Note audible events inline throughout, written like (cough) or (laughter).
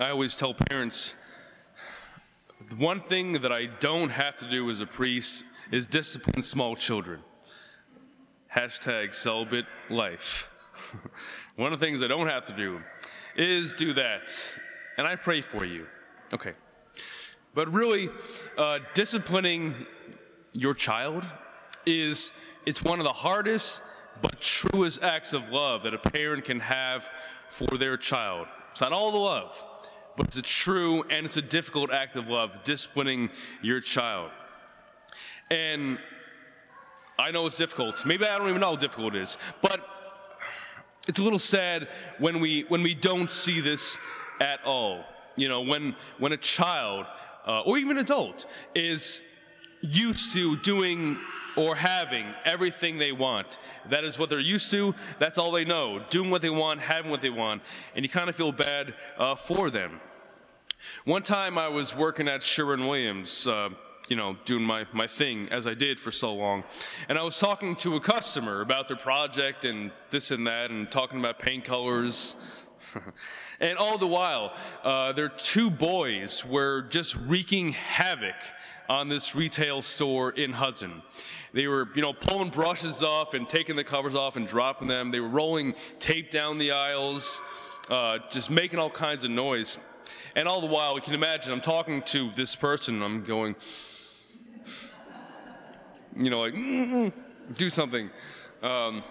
I always tell parents one thing that I don't have to do as a priest is discipline small children. Hashtag celibate life. (laughs) one of the things I don't have to do is do that. And I pray for you. Okay. But really, uh, disciplining your child is it's one of the hardest but truest acts of love that a parent can have for their child. It's not all the love, but it's a true and it's a difficult act of love, disciplining your child. And I know it's difficult. Maybe I don't even know how difficult it is, but it's a little sad when we when we don't see this at all. You know, when when a child uh, or even adult is used to doing or having everything they want. That is what they're used to. That's all they know. Doing what they want, having what they want. And you kind of feel bad uh, for them. One time I was working at Sherwin Williams, uh, you know, doing my, my thing as I did for so long. And I was talking to a customer about their project and this and that and talking about paint colors. (laughs) and all the while, uh, their two boys were just wreaking havoc on this retail store in Hudson. They were, you know, pulling brushes off and taking the covers off and dropping them. They were rolling tape down the aisles, uh, just making all kinds of noise. And all the while, you can imagine, I'm talking to this person, I'm going, you know, like, mm do something. Um,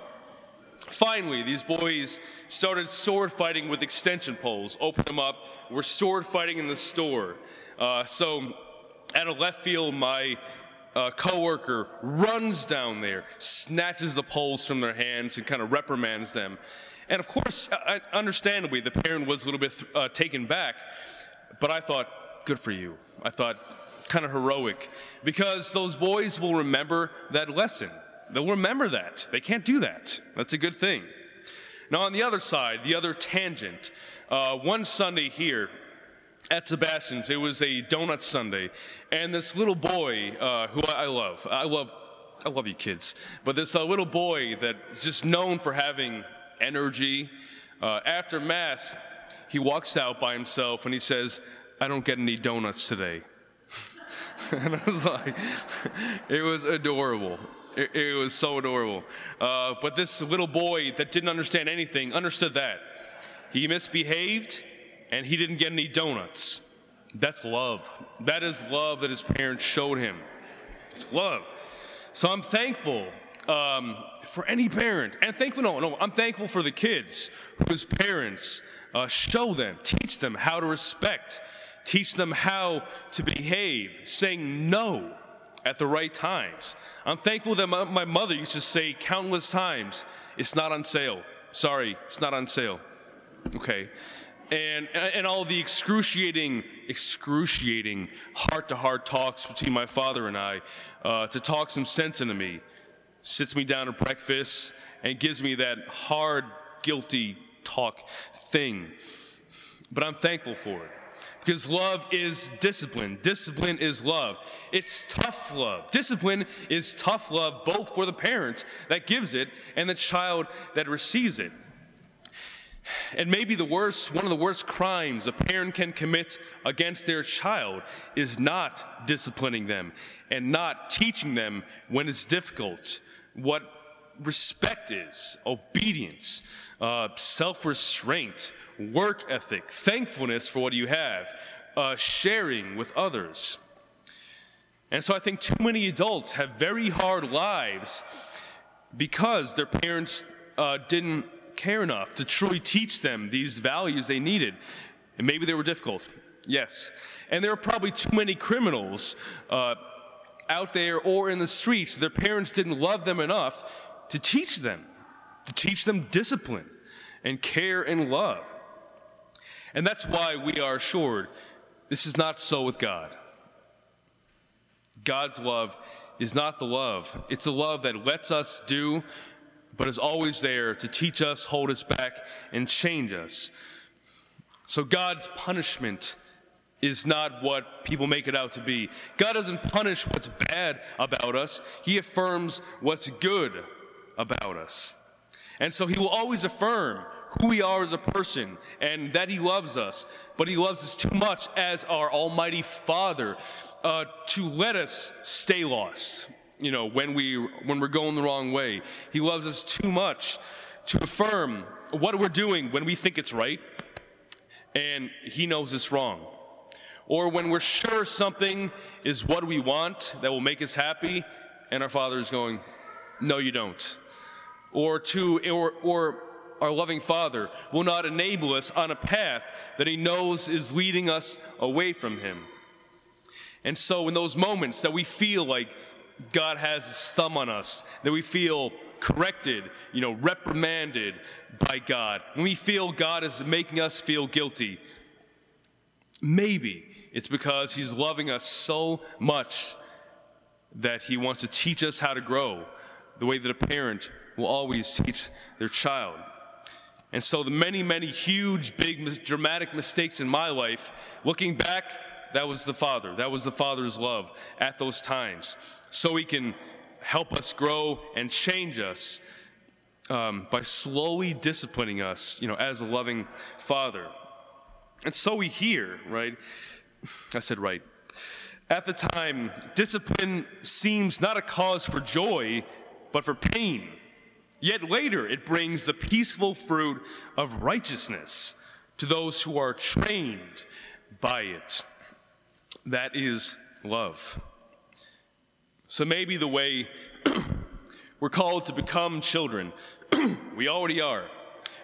finally, these boys started sword fighting with extension poles, opened them up, were sword fighting in the store. Uh, so, at a left field, my uh, coworker runs down there, snatches the poles from their hands, and kind of reprimands them. And of course, understandably, the parent was a little bit uh, taken back, but I thought, good for you. I thought, kind of heroic, because those boys will remember that lesson. They'll remember that. They can't do that. That's a good thing. Now, on the other side, the other tangent, uh, one Sunday here, at Sebastian's. It was a donut Sunday, and this little boy uh, who I love, I love, I love you kids, but this uh, little boy that's just known for having energy. Uh, after mass, he walks out by himself and he says, "I don't get any donuts today." (laughs) and I was like, (laughs) it was adorable. It, it was so adorable. Uh, but this little boy that didn't understand anything understood that. He misbehaved and he didn't get any donuts. That's love. That is love that his parents showed him. It's love. So I'm thankful um, for any parent, and thankful, no, no, I'm thankful for the kids whose parents uh, show them, teach them how to respect, teach them how to behave, saying no at the right times. I'm thankful that my, my mother used to say countless times, it's not on sale. Sorry, it's not on sale. Okay and, and all the excruciating, excruciating heart to heart talks between my father and I uh, to talk some sense into me. Sits me down at breakfast and gives me that hard, guilty talk thing. But I'm thankful for it because love is discipline. Discipline is love. It's tough love. Discipline is tough love both for the parent that gives it and the child that receives it. And maybe the worst, one of the worst crimes a parent can commit against their child is not disciplining them and not teaching them when it's difficult what respect is, obedience, uh, self restraint, work ethic, thankfulness for what you have, uh, sharing with others. And so I think too many adults have very hard lives because their parents uh, didn't care enough to truly teach them these values they needed. And maybe they were difficult, yes. And there are probably too many criminals uh, out there or in the streets. Their parents didn't love them enough to teach them, to teach them discipline and care and love. And that's why we are assured this is not so with God. God's love is not the love, it's a love that lets us do but is always there to teach us, hold us back, and change us. So God's punishment is not what people make it out to be. God doesn't punish what's bad about us, He affirms what's good about us. And so He will always affirm who we are as a person and that He loves us, but He loves us too much as our Almighty Father uh, to let us stay lost. You know, when we when we're going the wrong way, He loves us too much to affirm what we're doing when we think it's right, and He knows it's wrong. Or when we're sure something is what we want that will make us happy, and our Father is going, "No, you don't." Or to or or our loving Father will not enable us on a path that He knows is leading us away from Him. And so, in those moments that we feel like God has His thumb on us, that we feel corrected, you know, reprimanded by God, when we feel God is making us feel guilty, maybe it's because He's loving us so much that He wants to teach us how to grow the way that a parent will always teach their child. And so, the many, many huge, big, dramatic mistakes in my life, looking back, that was the Father. That was the Father's love at those times. So He can help us grow and change us um, by slowly disciplining us, you know, as a loving Father. And so we hear, right? I said right. At the time, discipline seems not a cause for joy, but for pain. Yet later it brings the peaceful fruit of righteousness to those who are trained by it. That is love. So maybe the way (clears throat) we're called to become children, (clears throat) we already are.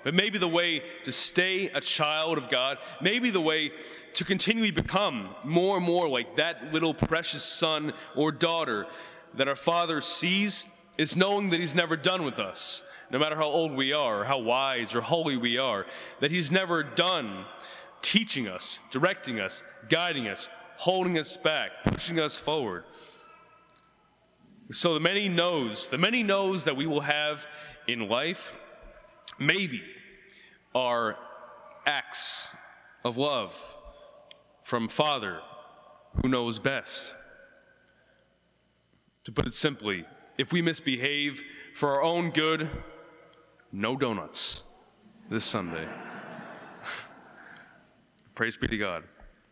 But maybe the way to stay a child of God, maybe the way to continually become more and more like that little precious son or daughter that our Father sees is knowing that He's never done with us, no matter how old we are, or how wise or holy we are, that He's never done teaching us, directing us, guiding us, holding us back, pushing us forward. So the many noes, the many noes that we will have in life, maybe are acts of love from Father who knows best. To put it simply, if we misbehave for our own good, no donuts this Sunday. (laughs) Praise be to God.